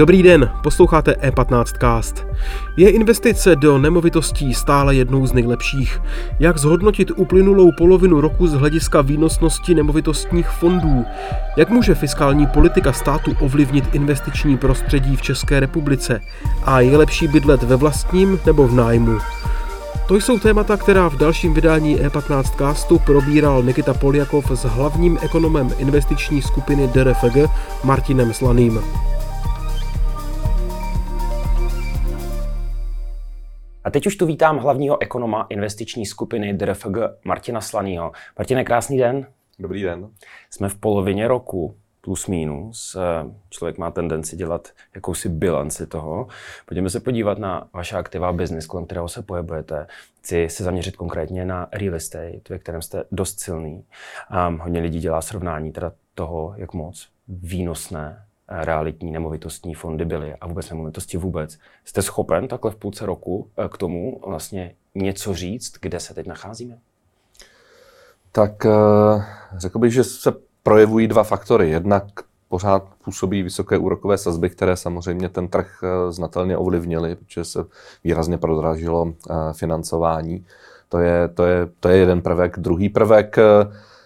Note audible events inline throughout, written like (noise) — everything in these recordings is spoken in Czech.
Dobrý den, posloucháte E15cast. Je investice do nemovitostí stále jednou z nejlepších? Jak zhodnotit uplynulou polovinu roku z hlediska výnosnosti nemovitostních fondů? Jak může fiskální politika státu ovlivnit investiční prostředí v České republice? A je lepší bydlet ve vlastním nebo v nájmu? To jsou témata, která v dalším vydání E15 castu probíral Nikita Poljakov s hlavním ekonomem investiční skupiny DRFG Martinem Slaným. A teď už tu vítám hlavního ekonoma investiční skupiny DRFG Martina Slanýho. Martine, krásný den. Dobrý den. Jsme v polovině roku, plus minus. Člověk má tendenci dělat jakousi bilanci toho. Pojďme se podívat na vaše aktiva biznis, kolem kterého se pohybujete. Chci se zaměřit konkrétně na real estate, ve kterém jste dost silný. Um, hodně lidí dělá srovnání teda toho, jak moc výnosné realitní nemovitostní fondy byly a vůbec nemovitosti vůbec. Jste schopen takhle v půlce roku eh, k tomu vlastně něco říct, kde se teď nacházíme? Tak eh, řekl bych, že se projevují dva faktory. Jednak pořád působí vysoké úrokové sazby, které samozřejmě ten trh eh, znatelně ovlivnily, protože se výrazně prodražilo financování. To je, to je, to je jeden prvek. Druhý prvek,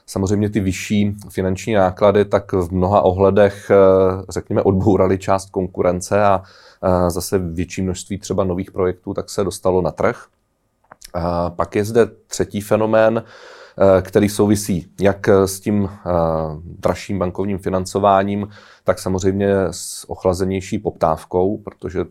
samozřejmě ty vyšší finanční náklady, tak v mnoha ohledech, eh, řekněme, odbourali část konkurence a zase větší množství třeba nových projektů tak se dostalo na trh. Pak je zde třetí fenomén, Eh, který souvisí jak s tím eh, dražším bankovním financováním, tak samozřejmě s ochlazenější poptávkou, protože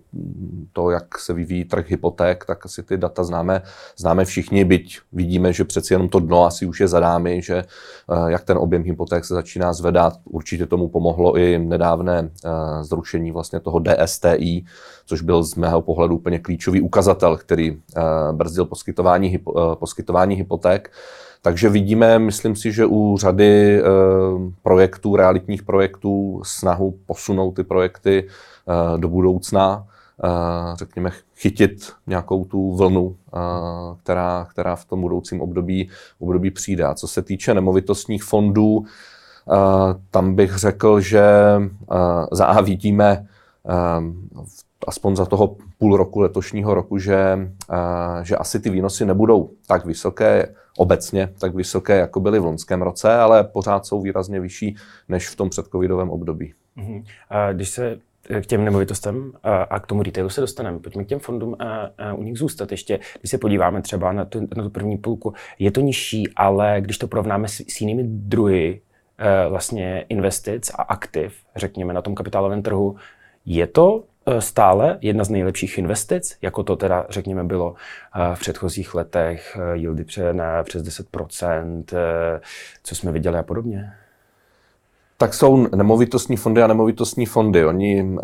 to, jak se vyvíjí trh hypoték, tak asi ty data známe, známe všichni, byť vidíme, že přeci jenom to dno asi už je za námi, že eh, jak ten objem hypoték se začíná zvedat. Určitě tomu pomohlo i nedávné zrušení vlastně toho DSTI, což byl z mého pohledu úplně klíčový ukazatel, který brzdil poskytování, poskytování hypoték. Takže vidíme, myslím si, že u řady e, projektů, realitních projektů, snahu posunout ty projekty e, do budoucna, e, řekněme, chytit nějakou tu vlnu, která, která v tom budoucím období, období přijde. A co se týče nemovitostních fondů, tam bych řekl, že za e, aspoň za toho půl roku letošního roku, že, že asi ty výnosy nebudou tak vysoké obecně, tak vysoké, jako byly v loňském roce, ale pořád jsou výrazně vyšší než v tom předcovidovém období. Uh-huh. A když se k těm nemovitostem a k tomu retailu se dostaneme. Pojďme k těm fondům a, u nich zůstat ještě. Když se podíváme třeba na tu, na tu první půlku, je to nižší, ale když to porovnáme s, s jinými druhy vlastně investic a aktiv, řekněme, na tom kapitálovém trhu, je to Eh, stále jedna z nejlepších investic, jako to teda, řekněme, bylo eh, v předchozích letech, eh, yieldy přes 10%, co jsme viděli a podobně? Tak jsou nemovitostní fondy a nemovitostní fondy. Oni,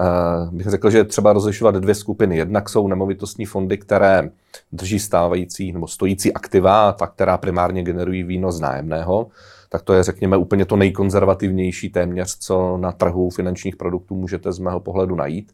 bych řekl, že třeba rozlišovat dvě skupiny. Jednak jsou nemovitostní fondy, které drží stávající nebo stojící aktiva, ta, která primárně generují výnos nájemného tak to je, řekněme, úplně to nejkonzervativnější téměř, co na trhu finančních produktů můžete z mého pohledu najít.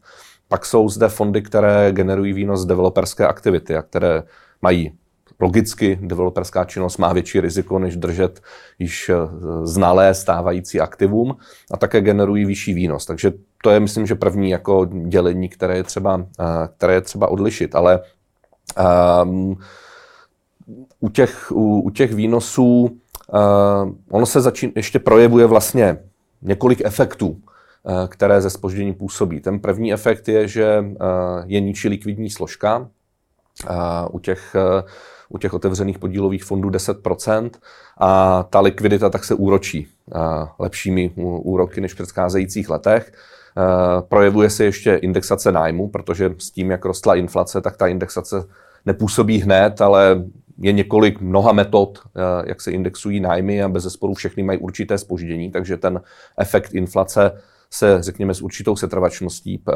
Pak jsou zde fondy, které generují výnos z developerské aktivity a které mají logicky developerská činnost má větší riziko, než držet již eh, znalé stávající aktivum a také generují vyšší výnos. Takže to je, myslím, že první jako dělení, které je třeba, eh, které je třeba odlišit. Ale um, u, těch, u, u těch výnosů uh, ono se začín, ještě projevuje vlastně několik efektů. Eh, které ze spoždění působí. Ten první efekt je, že eh, je nižší likvidní složka eh, u těch, u těch otevřených podílových fondů 10% a ta likvidita tak se úročí lepšími úroky než v předcházejících letech. Projevuje se ještě indexace nájmu, protože s tím, jak rostla inflace, tak ta indexace nepůsobí hned, ale je několik mnoha metod, jak se indexují nájmy a bez zesporu všechny mají určité spoždění, takže ten efekt inflace se, řekněme, s určitou setrvačností eh,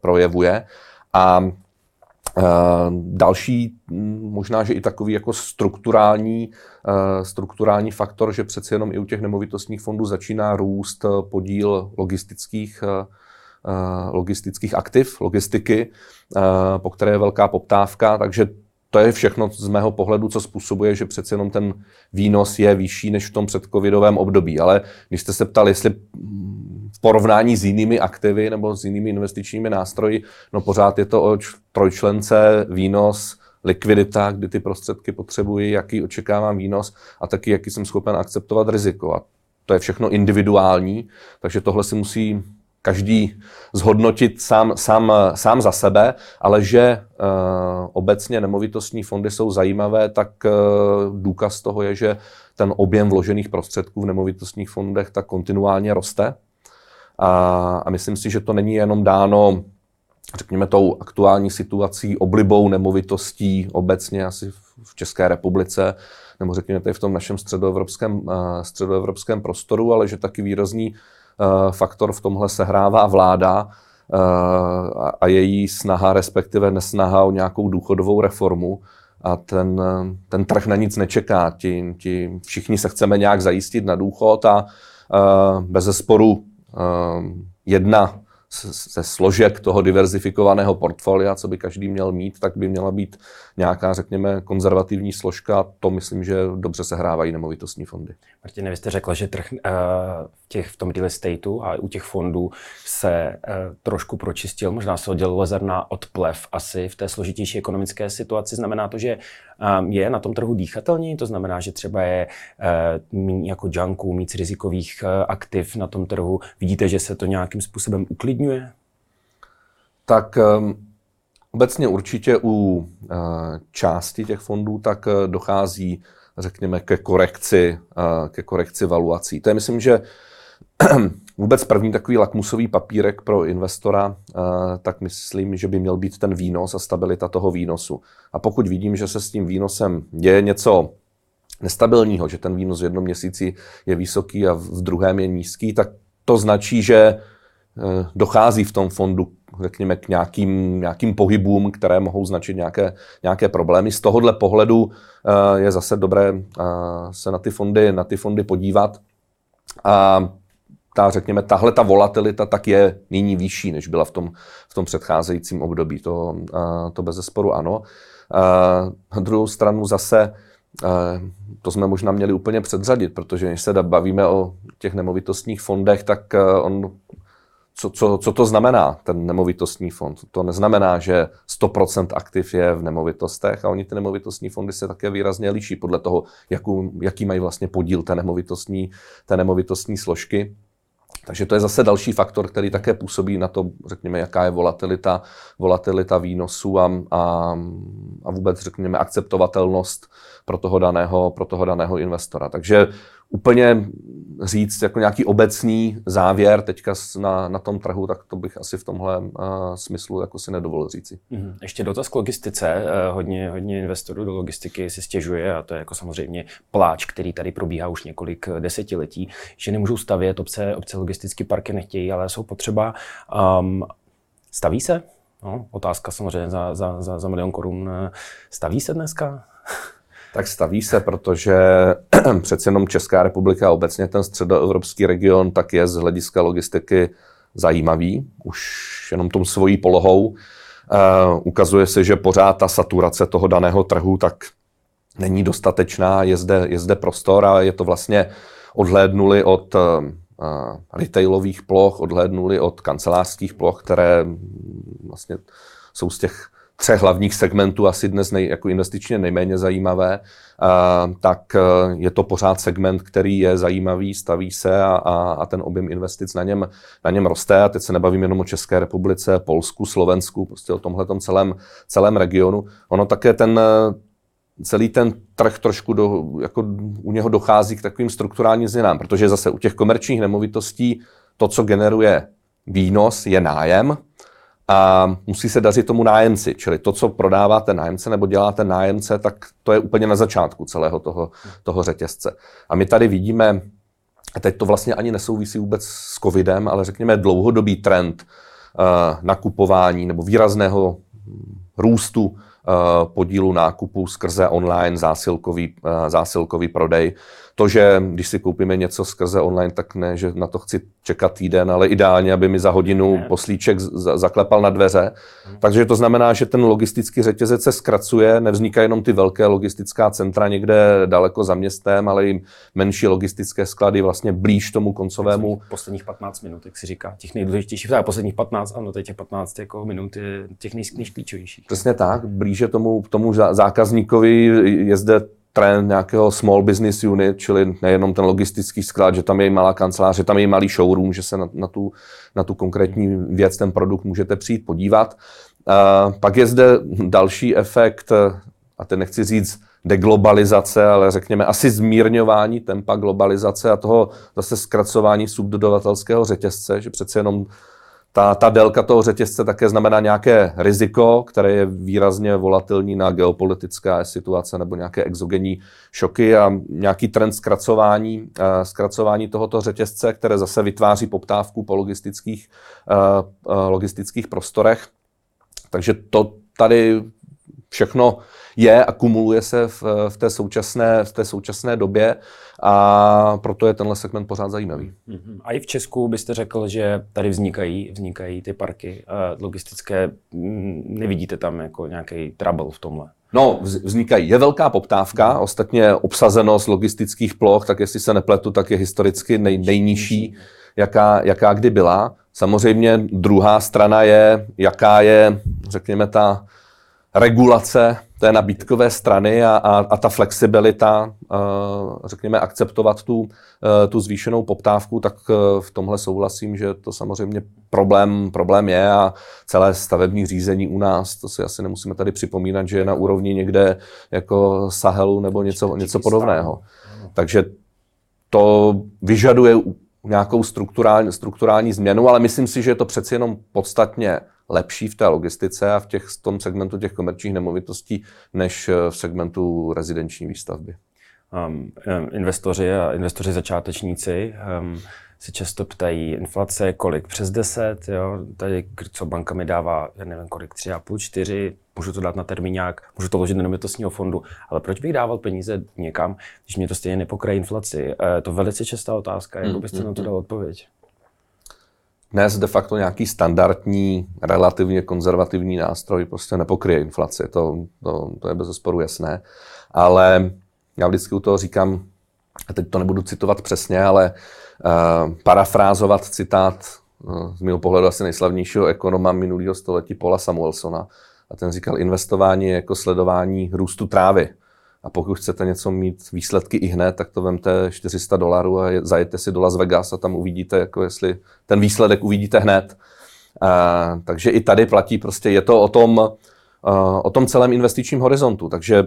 projevuje. A eh, další, možná, že i takový jako strukturální, eh, strukturální faktor, že přece jenom i u těch nemovitostních fondů začíná růst podíl logistických logistických aktiv, logistiky, po které je velká poptávka, takže to je všechno z mého pohledu, co způsobuje, že přece jenom ten výnos je vyšší než v tom předcovidovém období. Ale když jste se ptal, jestli porovnání s jinými aktivy nebo s jinými investičními nástroji, no pořád je to o trojčlence, výnos, likvidita, kdy ty prostředky potřebuji, jaký očekávám výnos a taky, jaký jsem schopen akceptovat riziko. A to je všechno individuální, takže tohle si musí každý zhodnotit sám, sám, sám za sebe, ale že uh, obecně nemovitostní fondy jsou zajímavé, tak uh, důkaz toho je, že ten objem vložených prostředků v nemovitostních fondech tak kontinuálně roste. A, a myslím si, že to není jenom dáno řekněme, tou aktuální situací, oblibou nemovitostí obecně asi v České republice, nebo řekněme tady v tom našem středoevropském, eh, středoevropském prostoru, ale že taky výrazný eh, faktor v tomhle sehrává vláda eh, a její snaha, respektive nesnaha o nějakou důchodovou reformu. A ten, ten trh na nic nečeká. Ti, ti všichni se chceme nějak zajistit na důchod a bez zesporu jedna ze složek toho diverzifikovaného portfolia, co by každý měl mít, tak by měla být nějaká, řekněme, konzervativní složka. To myslím, že dobře se hrávají nemovitostní fondy. Martin, vy jste řekla, že trh uh, v, těch, v tom real estateu a u těch fondů se uh, trošku pročistil, možná se oddělilo zrna od plev asi v té složitější ekonomické situaci. Znamená to, že um, je na tom trhu dýchatelný, to znamená, že třeba je uh, méně jako junků, víc rizikových uh, aktiv na tom trhu. Vidíte, že se to nějakým způsobem uklidňuje? Tak um Obecně určitě u eh, části těch fondů tak eh, dochází, řekněme, ke korekci, eh, ke korekci valuací. To je, myslím, že (clears throat) vůbec první takový lakmusový papírek pro investora, tak myslím, že by měl být ten výnos a stabilita toho výnosu. A pokud vidím, že se s tím výnosem děje něco nestabilního, že ten výnos v jednom měsíci je vysoký a v druhém je nízký, tak to značí, že dochází v tom fondu řekněme, k nějakým, nějakým pohybům, které mohou značit nějaké, nějaké problémy. Z tohohle pohledu eh, je zase dobré eh, se na ty fondy, na ty fondy podívat. A ta, řekněme, tahle ta volatilita tak je nyní vyšší, než byla v tom, v tom předcházejícím období. To, eh, to bez zesporu ano. Na druhou stranu zase to jsme možná měli úplně předřadit, protože když se bavíme o těch nemovitostních fondech, tak on co, co, co to znamená, ten nemovitostní fond? To neznamená, že 100% aktiv je v nemovitostech a oni ty nemovitostní fondy se také výrazně liší podle toho, jakou, jaký mají vlastně podíl té nemovitostní, té nemovitostní složky. Takže to je zase další faktor, který také působí na to, řekněme, jaká je volatilita, volatilita výnosů a, a, a vůbec, řekněme, akceptovatelnost pro toho daného, pro toho daného investora. Takže úplně říct jako nějaký obecný závěr teďka na, na tom trhu, tak to bych asi v tomhle uh, smyslu jako si nedovolil říci. Mm-hmm. Ještě dotaz k logistice. Uh, hodně, hodně investorů do logistiky si stěžuje a to je jako samozřejmě pláč, který tady probíhá už několik desetiletí, že nemůžou stavět, obce, obce logistické parky nechtějí, ale jsou potřeba. Um, staví se? No, otázka samozřejmě za, za, za, za milion korun. Staví se dneska? Tak staví se, protože (clears throat) přece jenom Česká republika a obecně ten středoevropský region tak je z hlediska logistiky zajímavý, už jenom tom svojí polohou. Uh, ukazuje se, že pořád ta saturace toho daného trhu tak není dostatečná, je zde, je zde prostor a je to vlastně odhlédnuli od uh, retailových ploch, odhlédnuli od kancelářských ploch, které vlastně jsou z těch třech hlavních segmentů, asi dnes nej, jako investičně nejméně zajímavé, tak uh, je to pořád segment, který je zajímavý, staví se a, a, a ten objem investic na něm, na něm roste. A teď se nebavím jenom o České republice, Polsku, Slovensku, prostě o tomhle celém, celém regionu. Ono také ten celý ten trh trošku do, jako u něho dochází k takovým strukturálním změnám, protože zase u těch komerčních nemovitostí to, co generuje výnos, je nájem, a musí se dařit tomu nájemci, čili to, co prodává ten nájemce nebo dělá ten nájemce, tak to je úplně na začátku celého toho, toho řetězce. A my tady vidíme, teď to vlastně ani nesouvisí vůbec s covidem, ale řekněme dlouhodobý trend uh, nakupování nebo výrazného růstu podílu nákupu skrze online zásilkový, zásilkový prodej to, že když si koupíme něco skrze online, tak ne, že na to chci čekat týden, ale ideálně, aby mi za hodinu ne. poslíček zaklepal na dveře. Hmm. Takže to znamená, že ten logistický řetězec se zkracuje, nevznikají jenom ty velké logistická centra někde daleko za městem, ale i menší logistické sklady vlastně blíž tomu koncovému. Posledních 15 minut, jak si říká, těch nejdůležitějších, posledních 15, ano, teď těch 15 jako minut je těch nejklíčovějších. Přesně tak, blíže tomu, tomu zákazníkovi je zde trend nějakého small business unit, čili nejenom ten logistický sklad, že tam je malá kancelář, že tam je malý showroom, že se na, na, tu, na tu konkrétní věc, ten produkt můžete přijít podívat. A pak je zde další efekt, a ten nechci říct deglobalizace, ale řekněme asi zmírňování tempa globalizace a toho zase zkracování subdodavatelského řetězce, že přece jenom ta, ta délka toho řetězce také znamená nějaké riziko, které je výrazně volatilní na geopolitické situace nebo nějaké exogenní šoky a nějaký trend zkracování, uh, zkracování tohoto řetězce, které zase vytváří poptávku po logistických, uh, uh, logistických prostorech. Takže to tady všechno je a kumuluje se v, v, té současné, v té současné době a proto je tenhle segment pořád zajímavý. Mm-hmm. A i v Česku byste řekl, že tady vznikají, vznikají ty parky logistické, mm, nevidíte tam jako nějaký trouble v tomhle? No, vznikají. Je velká poptávka, ostatně obsazenost logistických ploch, tak jestli se nepletu, tak je historicky nej, nejnižší, jaká, jaká kdy byla. Samozřejmě druhá strana je, jaká je, řekněme, ta regulace té nabídkové strany a, a, a ta flexibilita, řekněme, akceptovat tu, tu zvýšenou poptávku, tak v tomhle souhlasím, že to samozřejmě problém, problém je a celé stavební řízení u nás, to si asi nemusíme tady připomínat, že je na úrovni někde jako Sahelu nebo něco, něco podobného. Takže to vyžaduje nějakou strukturální, strukturální změnu, ale myslím si, že je to přeci jenom podstatně lepší v té logistice a v, těch, v tom segmentu těch komerčních nemovitostí, než eh, v segmentu rezidenční výstavby. Um, investoři a investoři začátečníci um, se často ptají inflace, kolik přes 10, jo? tady co banka mi dává, já nevím kolik, 3,5, 4, můžu to dát na termíňák, můžu to vložit do nemovitostního fondu, ale proč bych dával peníze někam, když mě to stejně nepokrají inflaci? E, to velice častá otázka, jak byste mm, na to dal odpověď? Dnes de facto nějaký standardní, relativně konzervativní nástroj prostě nepokryje inflaci. To, to, to je bez zesporu jasné. Ale já vždycky u toho říkám, a teď to nebudu citovat přesně, ale uh, parafrázovat citát uh, z mého pohledu asi nejslavnějšího ekonoma minulého století Paula Samuelsona. A ten říkal, investování je jako sledování růstu trávy. A pokud chcete něco mít výsledky i hned, tak to vemte 400 dolarů a zajete si do Las Vegas a tam uvidíte, jako jestli ten výsledek uvidíte hned. Uh, takže i tady platí prostě, je to o tom, uh, o tom celém investičním horizontu. Takže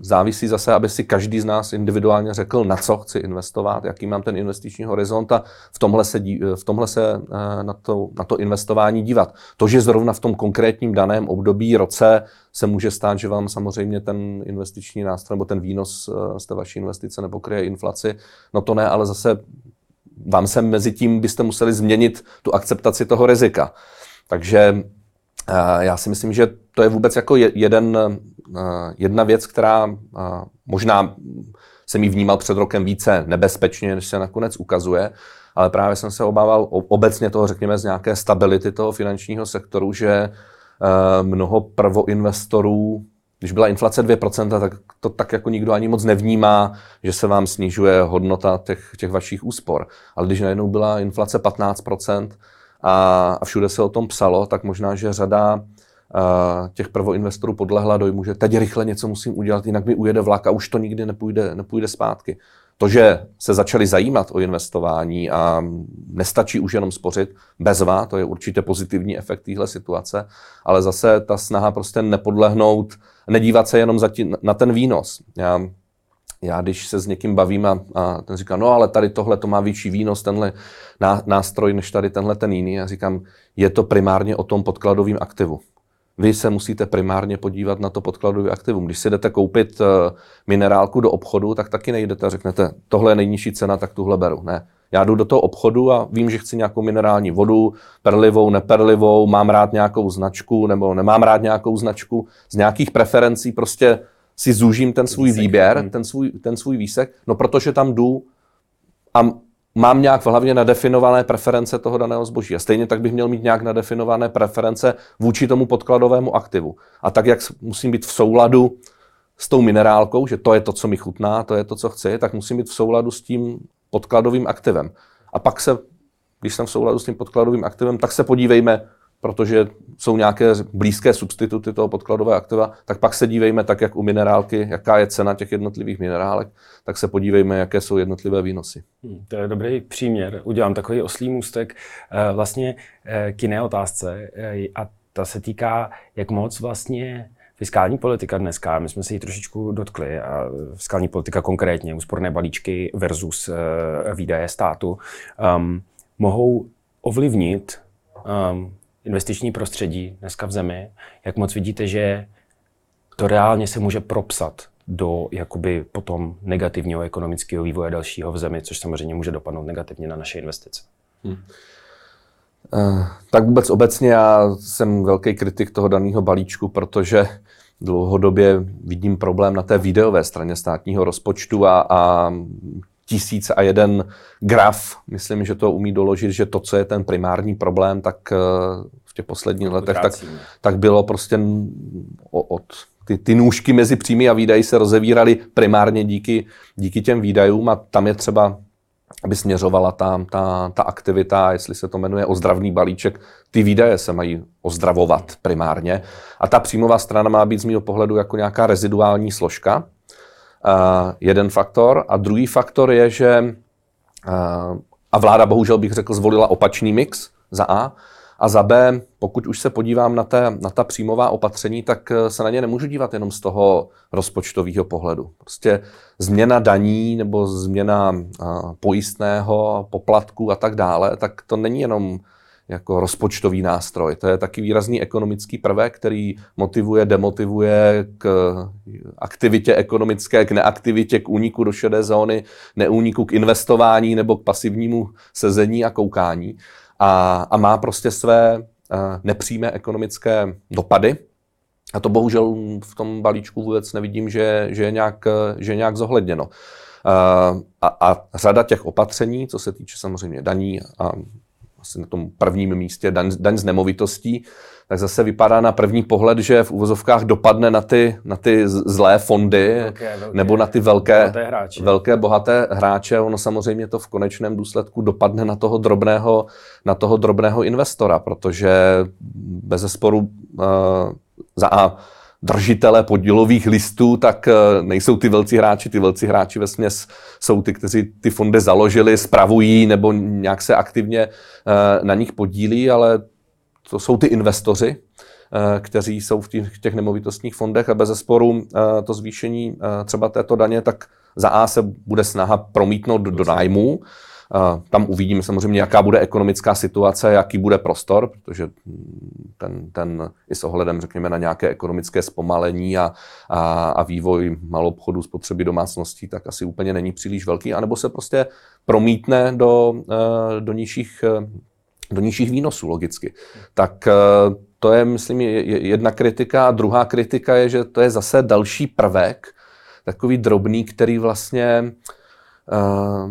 závisí zase, aby si každý z nás individuálně řekl, na co chci investovat, jaký mám ten investiční horizont a v tomhle se, v tomhle se eh, na, to, na to investování dívat. To, že zrovna v tom konkrétním daném období, roce se může stát, že vám samozřejmě ten investiční nástroj nebo ten výnos eh, z té vaší investice nepokryje inflaci, no to ne, ale zase vám se mezi tím byste museli změnit tu akceptaci toho rizika. Takže já si myslím, že to je vůbec jako jeden Eh, jedna věc, která eh, možná jsem ji vnímal před rokem více nebezpečně, než se nakonec ukazuje, ale právě jsem se obával obecně toho, řekněme, z nějaké stability toho finančního sektoru, že eh, mnoho prvoinvestorů, když byla inflace 2%, tak to tak jako nikdo ani moc nevnímá, že se vám snižuje hodnota těch, těch vašich úspor. Ale když najednou byla inflace 15% a, a všude se o tom psalo, tak možná, že řada těch prvoinvestorů podlehla dojmu, že teď rychle něco musím udělat, jinak mi ujede vlak a už to nikdy nepůjde, nepůjde zpátky. To, že se začali zajímat o investování a nestačí už jenom spořit, bezva, to je určitě pozitivní efekt téhle situace, ale zase ta snaha prostě nepodlehnout, nedívat se jenom za tí, na ten výnos. Já, já když se s někým bavím a, a ten říká, no ale tady tohle to má větší výnos, tenhle nástroj, než tady tenhle ten jiný. Já říkám, je to primárně o tom podkladovém aktivu. Vy se musíte primárně podívat na to podkladové aktivum. Když si jdete koupit eh, minerálku do obchodu, tak taky nejdete a řeknete, tohle je nejnižší cena, tak tuhle beru. Ne. Já jdu do toho obchodu a vím, že chci nějakou minerální vodu, perlivou, neperlivou, mám rád nějakou značku nebo nemám rád nějakou značku. Z nějakých preferencí prostě si zúžím ten svůj výsek. výběr, hmm. ten svůj, ten svůj výsek, no protože tam jdu a mám nějak v hlavě nadefinované preference toho daného zboží. A stejně tak bych měl mít nějak nadefinované preference vůči tomu podkladovému aktivu. A tak, jak musím být v souladu s tou minerálkou, že to je to, co mi chutná, to je to, co chci, tak musím být v souladu s tím podkladovým aktivem. A pak se, když jsem v souladu s tím podkladovým aktivem, tak se podívejme, protože jsou nějaké blízké substituty toho podkladového aktiva, tak pak se dívejme tak, jak u minerálky, jaká je cena těch jednotlivých minerálek, tak se podívejme, jaké jsou jednotlivé výnosy. Hmm, to je dobrý příměr. Udělám takový oslý můstek eh, vlastně eh, k jiné otázce eh, a ta se týká, jak moc vlastně fiskální politika dneska, my jsme se ji trošičku dotkli, a fiskální politika konkrétně, úsporné balíčky versus výdaje státu, um, mohou ovlivnit um, investiční prostředí dneska v zemi, jak moc vidíte, že to reálně se může propsat do jakoby potom negativního ekonomického vývoje dalšího v zemi, což samozřejmě může dopadnout negativně na naše investice. Hmm. Uh, tak vůbec obecně já jsem velký kritik toho daného balíčku, protože dlouhodobě vidím problém na té videové straně státního rozpočtu a, a tisíc a jeden graf, myslím, že to umí doložit, že to, co je ten primární problém, tak eh, v těch posledních letech, tak, tak bylo prostě od ty, ty nůžky mezi příjmy a výdaji se rozevíraly primárně díky, díky těm výdajům a tam je třeba aby směřovala ta, ta, ta aktivita, jestli se to jmenuje ozdravný balíček, ty výdaje se mají ozdravovat primárně. A ta příjmová strana má být z mého pohledu jako nějaká reziduální složka, jeden faktor. A druhý faktor je, že uh, a vláda bohužel bych řekl zvolila opačný mix za A. A za B, pokud už se podívám na, té, na ta příjmová opatření, tak eh, se na ně nemůžu dívat jenom z toho rozpočtového pohledu. Prostě změna daní nebo změna pojistného, poplatku a tak dále, tak to není jenom jako rozpočtový nástroj. To je taky výrazný ekonomický prvek, který motivuje, demotivuje k aktivitě ekonomické, k neaktivitě, k úniku do šedé zóny, neúniku k investování nebo k pasivnímu sezení a koukání. A, a má prostě své eh, nepřímé ekonomické dopady. A to bohužel v tom balíčku vůbec nevidím, že, že, je, nějak, že je nějak zohledněno. Eh, a, a řada těch opatření, co se týče samozřejmě daní a asi na tom prvním místě daň, daň z nemovitostí, tak zase vypadá na první pohled, že v uvozovkách dopadne na ty, na ty zlé fondy velké, velké, nebo na ty velké bohaté, hráče. velké bohaté hráče. Ono samozřejmě to v konečném důsledku dopadne na toho drobného, na toho drobného investora, protože bez zesporu uh, za A držitele podílových listů, tak eh, nejsou ty velcí hráči. Ty velcí hráči ve směs jsou ty, kteří ty fondy založili, spravují nebo nějak se aktivně eh, na nich podílí, ale to jsou ty investoři, eh, kteří jsou v těch, nemovitostních fondech. A bez zesporu to zvýšení třeba této daně, tak za A se bude snaha promítnout do nájmu, tam uvidíme samozřejmě, jaká bude ekonomická situace, jaký bude prostor, protože ten, ten i s ohledem, řekněme, na nějaké ekonomické zpomalení a, a, a vývoj malou obchodu spotřeby domácností, tak asi úplně není příliš velký, anebo se prostě promítne do, eh, do nižších do nižších výnosů logicky. Tak eh, to je, myslím, jedna kritika. A druhá kritika je, že to je zase další prvek, takový drobný, který vlastně uh,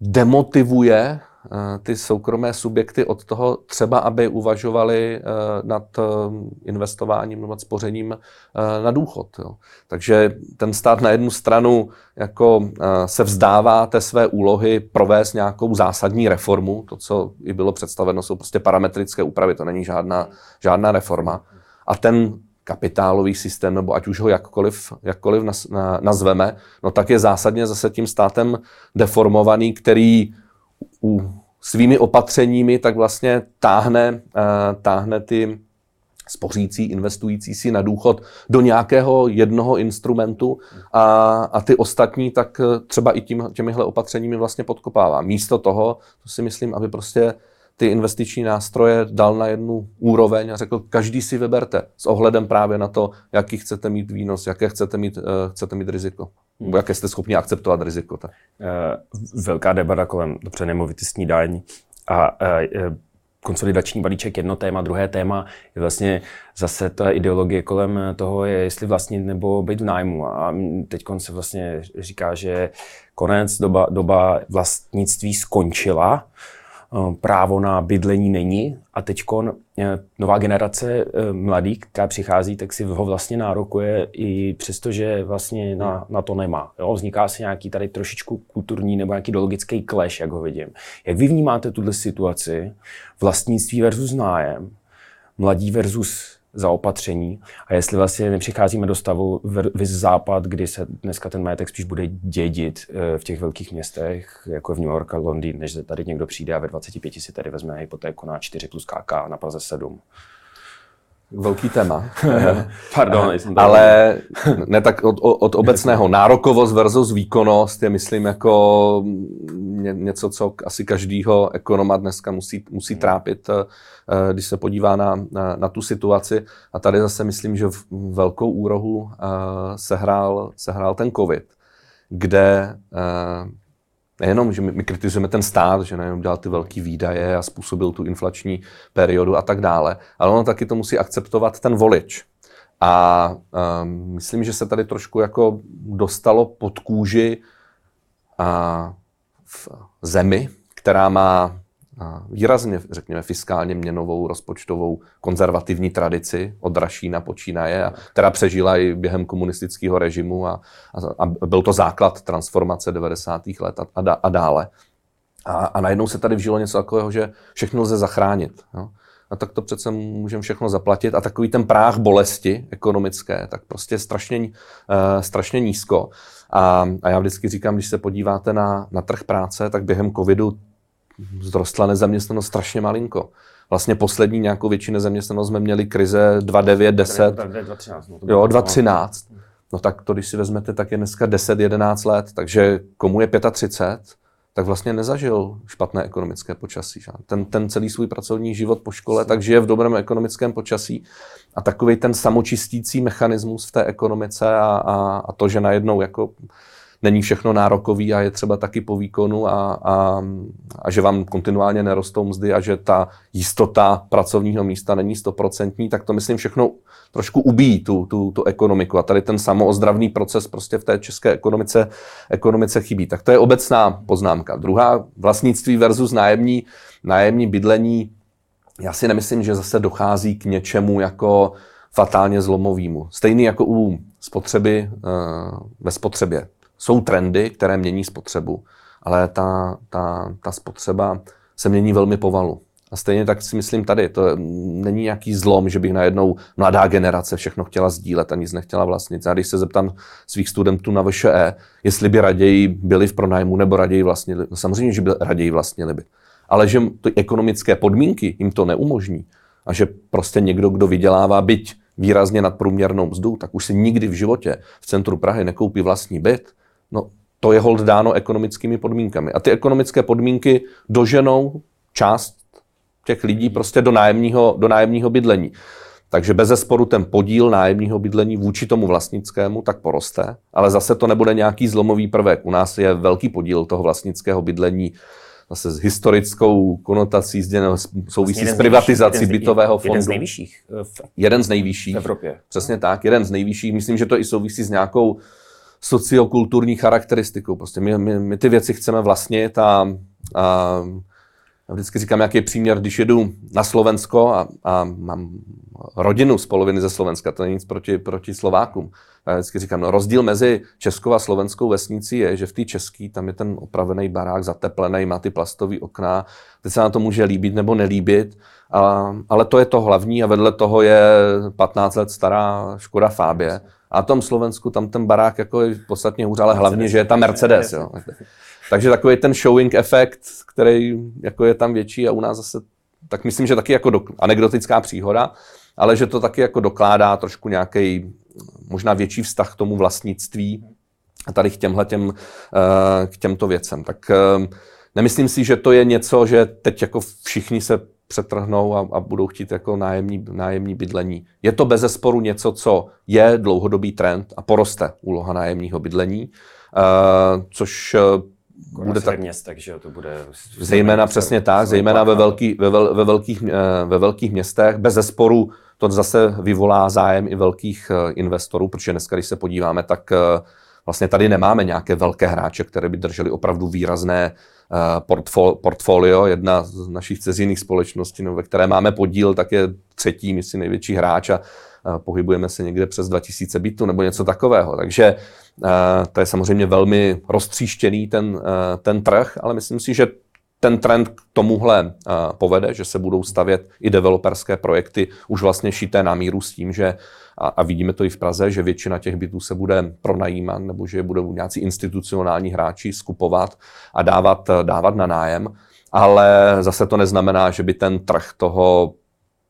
demotivuje eh, ty soukromé subjekty od toho třeba, aby uvažovali eh, nad eh, investováním nebo nad spořením na důchod. Jo. Takže ten stát na jednu stranu jako se vzdává té své úlohy provést nějakou zásadní reformu. To, co i bylo představeno, jsou prostě parametrické úpravy, to není žádná, žádná reforma. A ten kapitálový systém, nebo ať už ho jakkoliv, jakkoliv nazveme, no tak je zásadně zase tím státem deformovaný, který u svými opatřeními tak vlastně táhne, uh, táhne ty spořící, investující si na důchod do nějakého jednoho instrumentu a, a ty ostatní tak třeba i tím, těmihle opatřeními vlastně podkopává. Místo toho, to si myslím, aby prostě ty investiční nástroje dal na jednu úroveň a řekl, každý si vyberte s ohledem právě na to, jaký chcete mít výnos, jaké chcete mít, uh, chcete mít riziko. Nebo jaké jste schopni akceptovat riziko. Tak. Uh, velká debata kolem dobře nemovitostní daň a uh, konsolidační balíček jedno téma, druhé téma je vlastně zase ta ideologie kolem toho, je jestli vlastnit nebo být v nájmu. A teď se vlastně říká, že konec, doba, doba vlastnictví skončila Eh, právo na bydlení není a teď eh, nová generace eh, mladých, která přichází, tak si ho vlastně nárokuje i přesto, že vlastně na, na to nemá. Jo? Vzniká se nějaký tady trošičku kulturní nebo nějaký ideologický clash, jak ho vidím. Jak vy vnímáte tuhle situaci vlastnictví versus nájem, mladí versus zaopatření a jestli vlastně nepřicházíme do stavu vys západ, kdy se dneska ten majetek spíš bude dědit eh, v těch velkých městech, jako v New York a Londýn, než tady někdo přijde a ve 25 si tady vezme hypotéku na 4 plus KK na Praze 7. Velký téma. (laughs) Pardon, jsem Ale ne tak od, od obecného. Nárokovost versus výkonnost je, myslím, jako něco, co asi každýho ekonoma dneska musí, musí hmm. trápit, eh, když se podívá na, na, na tu situaci. A tady zase myslím, že v velkou úrohu eh, sehrál, sehrál ten COVID, kde eh, nejenom, že my, my kritizujeme ten stát, že nejenom dělal ty velké výdaje a způsobil tu inflační periodu a tak dále, ale ono taky to musí akceptovat ten volič. A um, myslím, že se tady trošku jako dostalo pod kůži a v zemi, která má výrazně, řekněme, fiskálně měnovou, rozpočtovou, konzervativní tradici od Rašína počínaje, a která přežila i během komunistického režimu a, a, a byl to základ transformace 90. let a, a, a dále. A, a najednou se tady vžilo něco takového, že všechno lze zachránit. Jo? A tak to přece můžeme všechno zaplatit. A takový ten práh bolesti ekonomické, tak prostě strašně, uh, strašně nízko. A, a já vždycky říkám, když se podíváte na, na trh práce, tak během covidu zrostla nezaměstnanost strašně malinko. Vlastně poslední nějakou větší nezaměstnanost jsme měli krize 2,9, 10. 2013. No, jo, 2013. No tak to, když si vezmete, tak je dneska 10, 11 let. Takže komu je 35, tak vlastně nezažil špatné ekonomické počasí. Ten, ten celý svůj pracovní život po škole tak žije v dobrém ekonomickém počasí. A takový ten samočistící mechanismus v té ekonomice a, a, a to, že najednou jako není všechno nárokový a je třeba taky po výkonu a, a, a že vám kontinuálně nerostou mzdy a že ta jistota pracovního místa není stoprocentní, tak to myslím všechno trošku ubíjí tu, tu, tu ekonomiku. A tady ten samoozdravný proces prostě v té české ekonomice, ekonomice chybí. Tak to je obecná poznámka. Druhá, vlastnictví versus nájemní, nájemní bydlení. Já si nemyslím, že zase dochází k něčemu jako fatálně zlomovýmu. Stejný jako u spotřeby uh, ve spotřebě jsou trendy, které mění spotřebu, ale ta, ta, ta spotřeba se mění velmi povalu. A stejně tak si myslím tady, to není nějaký zlom, že bych najednou mladá generace všechno chtěla sdílet a nic nechtěla vlastnit. Já když se zeptám svých studentů na VŠE, jestli by raději byli v pronájmu nebo raději vlastnili, no samozřejmě, že by raději vlastnili by. Ale že ty ekonomické podmínky jim to neumožní a že prostě někdo, kdo vydělává byť výrazně nad průměrnou mzdu, tak už si nikdy v životě v centru Prahy nekoupí vlastní byt, No, to je hold dáno ekonomickými podmínkami. A ty ekonomické podmínky doženou část těch lidí prostě do nájemního, do nájemního bydlení. Takže bez zesporu ten podíl nájemního bydlení vůči tomu vlastnickému tak poroste, ale zase to nebude nějaký zlomový prvek. U nás je velký podíl toho vlastnického bydlení zase s historickou konotací zděno, souvisí vlastně s privatizací jeden bytového fondu. Jeden z nejvyšších. V, jeden z nejvyšších. V Evropě. Přesně tak, jeden z nejvyšších. Myslím, že to i souvisí s nějakou sociokulturní charakteristikou. Prostě my, my, my ty věci chceme vlastnit a, a vždycky říkám, jaký je příměr, když jedu na Slovensko a, a mám rodinu z poloviny ze Slovenska, to není nic proti, proti Slovákům. Já vždycky říkám, no rozdíl mezi českou a slovenskou vesnicí je, že v té české tam je ten opravený barák, zateplený, má ty plastové okna, teď se na to může líbit nebo nelíbit, a, ale to je to hlavní a vedle toho je 15 let stará Škoda Fábě a tom Slovensku tam ten barák jako je podstatně hůř, ale hlavně, že je tam Mercedes. Jo. Takže takový ten showing efekt, který jako je tam větší a u nás zase, tak myslím, že taky jako do, anekdotická příhoda, ale že to taky jako dokládá trošku nějaký možná větší vztah k tomu vlastnictví a tady k těmhle těm, eh, k těmto věcem. Tak eh, nemyslím si, že to je něco, že teď jako všichni se přetrhnou a, a budou chtít jako nájemní, nájemní bydlení. Je to bez zesporu něco, co je dlouhodobý trend a poroste úloha nájemního bydlení, uh, což bude tak městech, že to bude... Zejména přesně tak, zejména ve, velký, ve, vel, ve, velkých, ve velkých městech. Bez zesporu to zase vyvolá zájem i velkých investorů, protože dneska, když se podíváme, tak vlastně tady nemáme nějaké velké hráče, které by drželi opravdu výrazné portfolio. Jedna z našich cezijných společností, no, ve které máme podíl, tak je třetí, myslím, největší hráč a pohybujeme se někde přes 2000 bytů nebo něco takového. Takže to je samozřejmě velmi roztříštěný ten, ten trh, ale myslím si, že ten trend k tomuhle povede, že se budou stavět i developerské projekty už vlastně šité na míru s tím, že a, vidíme to i v Praze, že většina těch bytů se bude pronajímat nebo že budou nějací institucionální hráči skupovat a dávat, dávat na nájem. Ale zase to neznamená, že by ten trh toho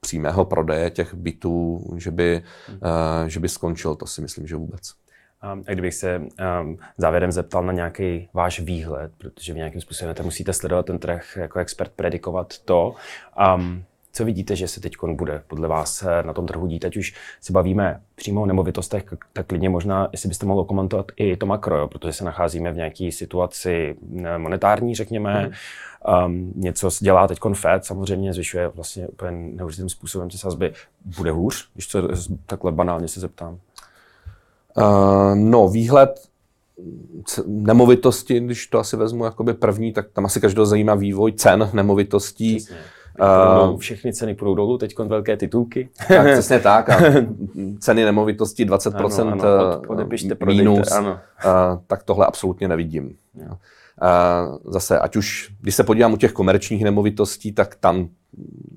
přímého prodeje těch bytů, že by, uh, že by skončil. To si myslím, že vůbec. A kdybych se um, závěrem zeptal na nějaký váš výhled, protože vy nějakým způsobem musíte sledovat ten trh jako expert, predikovat to. Um, co vidíte, že se teď bude podle vás eh, na tom trhu dít? Ať už se bavíme přímo o nemovitostech, tak klidně možná, jestli byste mohl komentovat i to makro, jo, protože se nacházíme v nějaké situaci monetární, řekněme. Mm. Um, něco dělá teď Fed, samozřejmě zvyšuje vlastně úplně neuvěřitelným způsobem ty sazby. Bude hůř, když to takhle banálně se zeptám? Uh, no, výhled nemovitosti, když to asi vezmu jakoby první, tak tam asi každého zajímá vývoj cen nemovitostí. Přesně. Uh, všechny ceny půjdou dolů, teď velké titulky. Tak, (laughs) přesně tak. A ceny nemovitostí 20% ano, ano, od, odepište, minus, ano. Uh, tak tohle absolutně nevidím. Uh, zase, ať už, když se podívám u těch komerčních nemovitostí, tak tam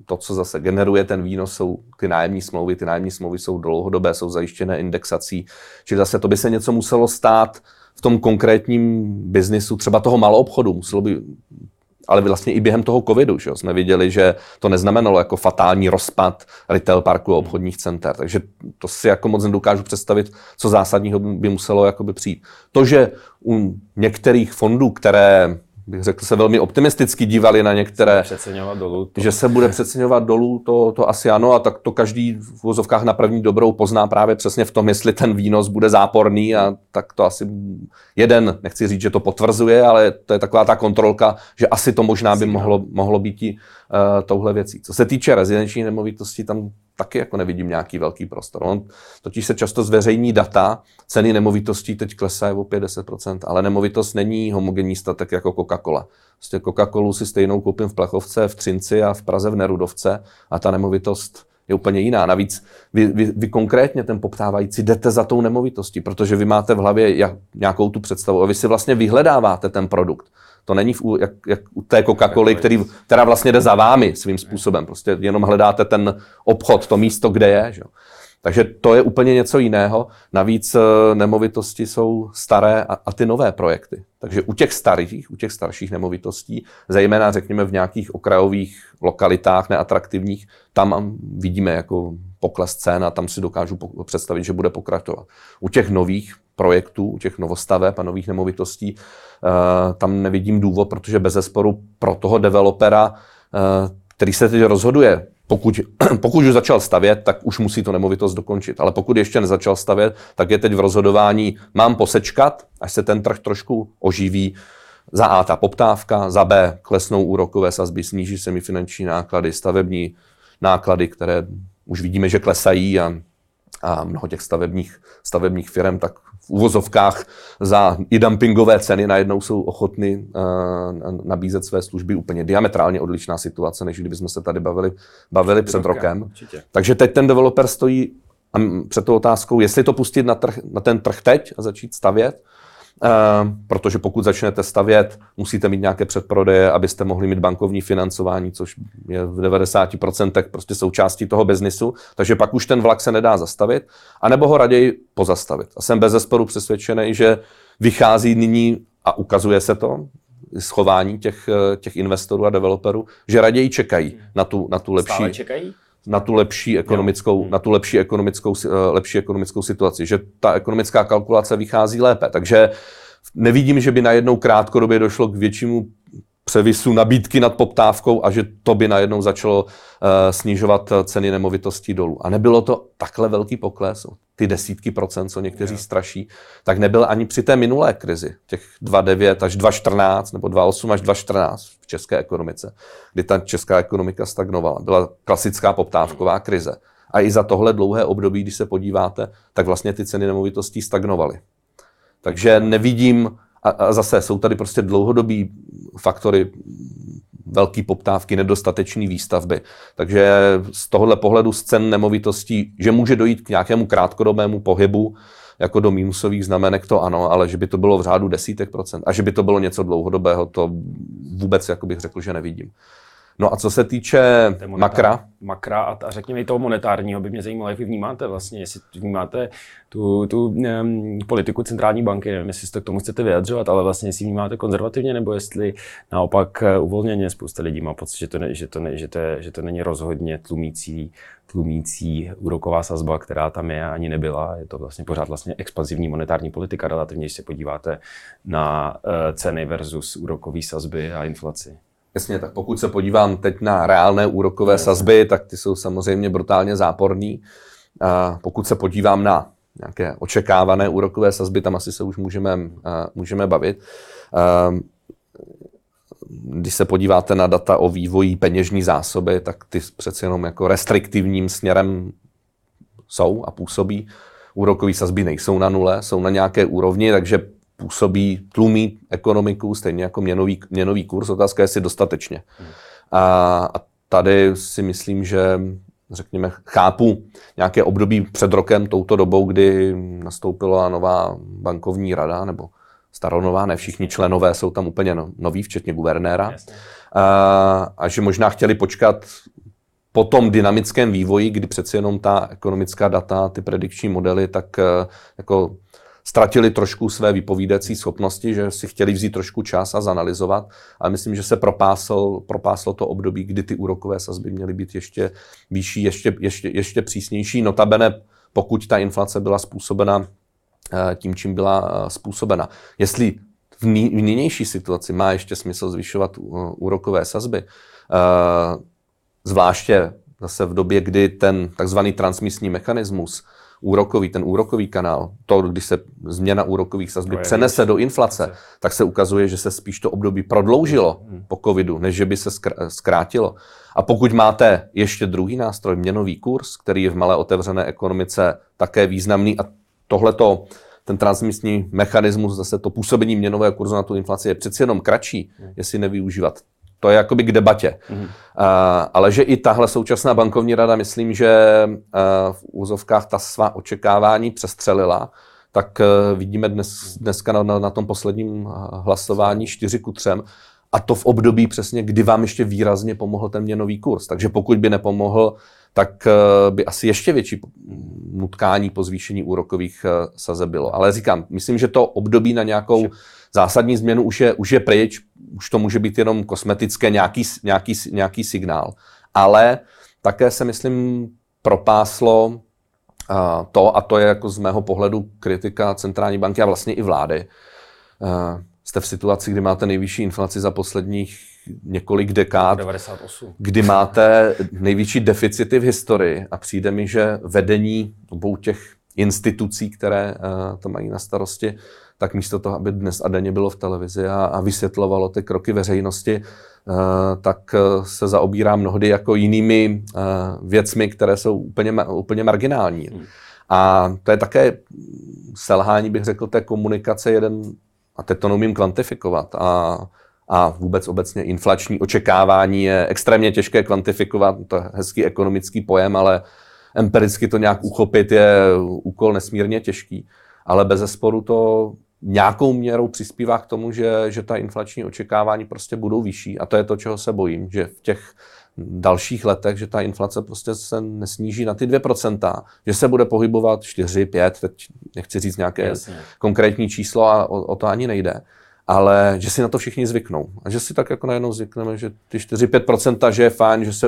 to, co zase generuje ten výnos, jsou ty nájemní smlouvy. Ty nájemní smlouvy jsou dlouhodobé, jsou zajištěné indexací. Čili zase to by se něco muselo stát v tom konkrétním biznisu, třeba toho malou obchodu. Muselo by ale vlastně i během toho covidu že jsme viděli, že to neznamenalo jako fatální rozpad retail parku a obchodních center. Takže to si jako moc nedokážu představit, co zásadního by muselo jakoby přijít. To, že u některých fondů, které bych řekl, se velmi optimisticky dívali na některé, dolů, to... že se bude přeceňovat dolů, to, to asi ano, a tak to každý v vozovkách na první dobrou pozná právě přesně v tom, jestli ten výnos bude záporný a tak to asi jeden, nechci říct, že to potvrzuje, ale to je taková ta kontrolka, že asi to možná by mohlo, mohlo být i touhle věcí. Co se týče rezidenční nemovitosti, tam taky jako nevidím nějaký velký prostor. On totiž se často zveřejní data, ceny nemovitostí teď klesají o 50%, ale nemovitost není homogenní statek jako Coca-Cola. Prostě Coca-Colu si stejnou koupím v Plechovce, v Třinci a v Praze v Nerudovce a ta nemovitost je úplně jiná. Navíc vy, vy, vy konkrétně ten poptávající jdete za tou nemovitostí, protože vy máte v hlavě jak, nějakou tu představu a vy si vlastně vyhledáváte ten produkt. To není v, jak, jak u té Coca-Coly, který, která vlastně jde za vámi svým způsobem. Prostě jenom hledáte ten obchod, to místo, kde je. Že? Takže to je úplně něco jiného. Navíc eh, nemovitosti jsou staré a, a ty nové projekty. Takže u těch starých, u těch starších nemovitostí, zejména řekněme v nějakých okrajových lokalitách neatraktivních, tam vidíme jako pokles cen a tam si dokážu představit, že bude pokračovat. U těch nových projektů, těch novostaveb a nových nemovitostí, eh, tam nevidím důvod, protože bez zesporu pro toho developera, eh, který se teď rozhoduje, pokud, (clears throat) pokud už začal stavět, tak už musí to nemovitost dokončit. Ale pokud ještě nezačal stavět, tak je teď v rozhodování, mám posečkat, až se ten trh trošku oživí, za A ta poptávka, za B klesnou úrokové sazby, sníží se mi finanční náklady, stavební náklady, které už vidíme, že klesají a, a mnoho těch stavebních, stavebních firm tak v uvozovkách za i dumpingové ceny najednou jsou ochotny uh, nabízet své služby úplně diametrálně odlišná situace, než kdybychom se tady bavili, bavili před rokem. Určitě. Takže teď ten developer stojí před tou otázkou, jestli to pustit na, trh, na ten trh teď a začít stavět, protože pokud začnete stavět, musíte mít nějaké předprodeje, abyste mohli mít bankovní financování, což je v 90% prostě součástí toho biznisu, takže pak už ten vlak se nedá zastavit, anebo ho raději pozastavit. A jsem bez zesporu přesvědčený, že vychází nyní a ukazuje se to, schování těch, těch investorů a developerů, že raději čekají na tu, na tu lepší... Stále čekají? Na tu lepší ekonomickou, na tu lepší ekonomickou, eh, lepší ekonomickou situaci, že ta ekonomická kalkulace vychází lépe. Takže nevidím, že by najednou krátkodobě došlo k většímu převisu nabídky nad poptávkou a že to by najednou začalo uh, snižovat ceny nemovitostí dolů. A nebylo to takhle velký pokles, ty desítky procent, co někteří yeah. straší, tak nebyl ani při té minulé krizi, těch 2,9 až 2,14 nebo 2,8 až 2,14 v české ekonomice, kdy ta česká ekonomika stagnovala. Byla klasická poptávková krize. A i za tohle dlouhé období, když se podíváte, tak vlastně ty ceny nemovitostí stagnovaly. Takže nevidím, a, zase jsou tady prostě dlouhodobí faktory velký poptávky, nedostatečné výstavby. Takže z tohohle pohledu z cen nemovitostí, že může dojít k nějakému krátkodobému pohybu, jako do mínusových znamenek, to ano, ale že by to bylo v řádu desítek procent a že by to bylo něco dlouhodobého, to vůbec jako bych řekl, že nevidím. No a co se týče makra? Makra a, a řekněme i toho monetárního, by mě zajímalo, jak vy vnímáte vlastně, jestli vnímáte tu, tu um, politiku centrální banky, nevím, jestli se k tomu chcete vyjadřovat, ale vlastně jestli vnímáte konzervativně, nebo jestli naopak eh, uvolněně spousta lidí má pocit, že to, ne, že to, ne, že to, že to není rozhodně tlumící, tlumící úroková sazba, která tam je ani nebyla. Je to vlastně pořád vlastně expanzivní monetární politika, relativně, když se podíváte na uh, ceny versus úrokové sazby a inflaci. Jasně, tak pokud se podívám teď na reálné úrokové sazby, tak ty jsou samozřejmě brutálně záporný. A pokud se podívám na nějaké očekávané úrokové sazby, tam asi se už můžeme, můžeme bavit. Když se podíváte na data o vývoji peněžní zásoby, tak ty přece jenom jako restriktivním směrem jsou a působí. Úrokové sazby nejsou na nule, jsou na nějaké úrovni, takže působí, tlumí ekonomiku, stejně jako měnový, měnový kurz. Otázka je, jestli dostatečně. Hmm. A, a tady si myslím, že řekněme, chápu nějaké období před rokem, touto dobou, kdy nastoupila nová bankovní rada, nebo staronová, ne všichni členové jsou tam úplně no, noví, včetně guvernéra. A, a že možná chtěli počkat po tom dynamickém vývoji, kdy přeci jenom ta ekonomická data, ty predikční modely, tak eh, jako ztratili trošku své vypovídací schopnosti, že si chtěli vzít trošku čas a zanalizovat, ale myslím, že se propásl, propáslo to období, kdy ty úrokové sazby měly být ještě vyšší, ještě, ještě, ještě přísnější. Notabene, pokud ta inflace byla způsobena eh, tím, čím byla eh, způsobena. Jestli v nynější situaci má ještě smysl zvyšovat eh, úrokové sazby, zvláště zase v době, kdy ten takzvaný transmisní mechanismus úrokový, ten úrokový kanál, to, když se změna úrokových sazby no přenese do inflace, tak se ukazuje, že se spíš to období prodloužilo hmm. po covidu, než že by se zkrátilo. A pokud máte ještě druhý nástroj, měnový kurz, který je v malé otevřené ekonomice také významný a tohleto ten transmisní mechanismus, zase to působení měnového kurzu na tu inflaci je přeci jenom kratší, hmm. jestli nevyužívat. To je jakoby k debatě. Mm. Uh, ale že i tahle současná bankovní rada, myslím, že uh, v úzovkách ta svá očekávání přestřelila, tak uh, vidíme dnes, dneska na, na tom posledním hlasování 4 ku 3. A to v období přesně, kdy vám ještě výrazně pomohl ten měnový kurz. Takže pokud by nepomohl, tak by asi ještě větší nutkání po zvýšení úrokových sazeb bylo. Ale říkám, myslím, že to období na nějakou zásadní změnu už je, už je pryč, už to může být jenom kosmetické nějaký, nějaký, nějaký signál. Ale také se, myslím, propáslo to, a to je jako z mého pohledu kritika centrální banky a vlastně i vlády. Jste v situaci, kdy máte nejvyšší inflaci za posledních několik dekád, 98. kdy máte největší deficity v historii a přijde mi, že vedení obou těch institucí, které to mají na starosti, tak místo toho, aby dnes a denně bylo v televizi a, a vysvětlovalo ty kroky veřejnosti, uh, tak uh, se zaobírá mnohdy jako jinými uh, věcmi, které jsou úplně, úplně marginální. Hmm. A to je také selhání, bych řekl, té komunikace jeden, a teď to neumím kvantifikovat, a, a vůbec obecně inflační očekávání je extrémně těžké kvantifikovat, to je hezký ekonomický pojem, ale empiricky to nějak uchopit je úkol nesmírně těžký. Ale bez zesporu to nějakou měrou přispívá k tomu, že, že ta inflační očekávání prostě budou vyšší. A to je to, čeho se bojím, že v těch dalších letech, že ta inflace prostě se nesníží na ty 2%, že se bude pohybovat 4, 5, teď nechci říct nějaké Jasně. konkrétní číslo a o, o to ani nejde. Ale že si na to všichni zvyknou. A že si tak jako najednou zvykneme, že ty 4-5%, že je fajn, že se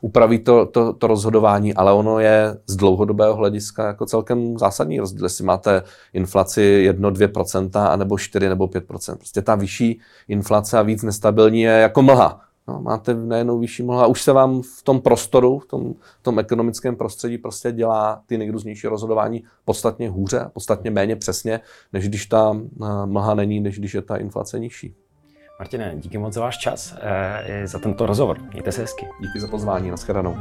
upraví to, to, to rozhodování, ale ono je z dlouhodobého hlediska jako celkem zásadní rozdíl, jestli máte inflaci 1-2%, anebo 4 nebo 5%. Prostě ta vyšší inflace a víc nestabilní je jako mlha. No, máte najednou vyšší mlha a už se vám v tom prostoru, v tom, v tom ekonomickém prostředí prostě dělá ty nejrůznější rozhodování podstatně hůře, podstatně méně přesně, než když ta eh, mlha není, než když je ta inflace nižší. Martine, díky moc za váš čas, eh, za tento rozhovor. Mějte se hezky. Díky za pozvání, nashledanou.